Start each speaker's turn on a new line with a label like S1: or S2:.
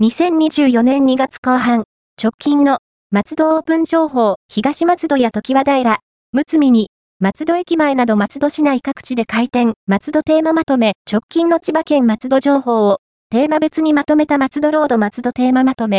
S1: 2024年2月後半、直近の松戸オープン情報、東松戸や時和平、むつみに、松戸駅前など松戸市内各地で開店、松戸テーマまとめ、直近の千葉県松戸情報を、テーマ別にまとめた松戸ロード松戸テーマまとめ、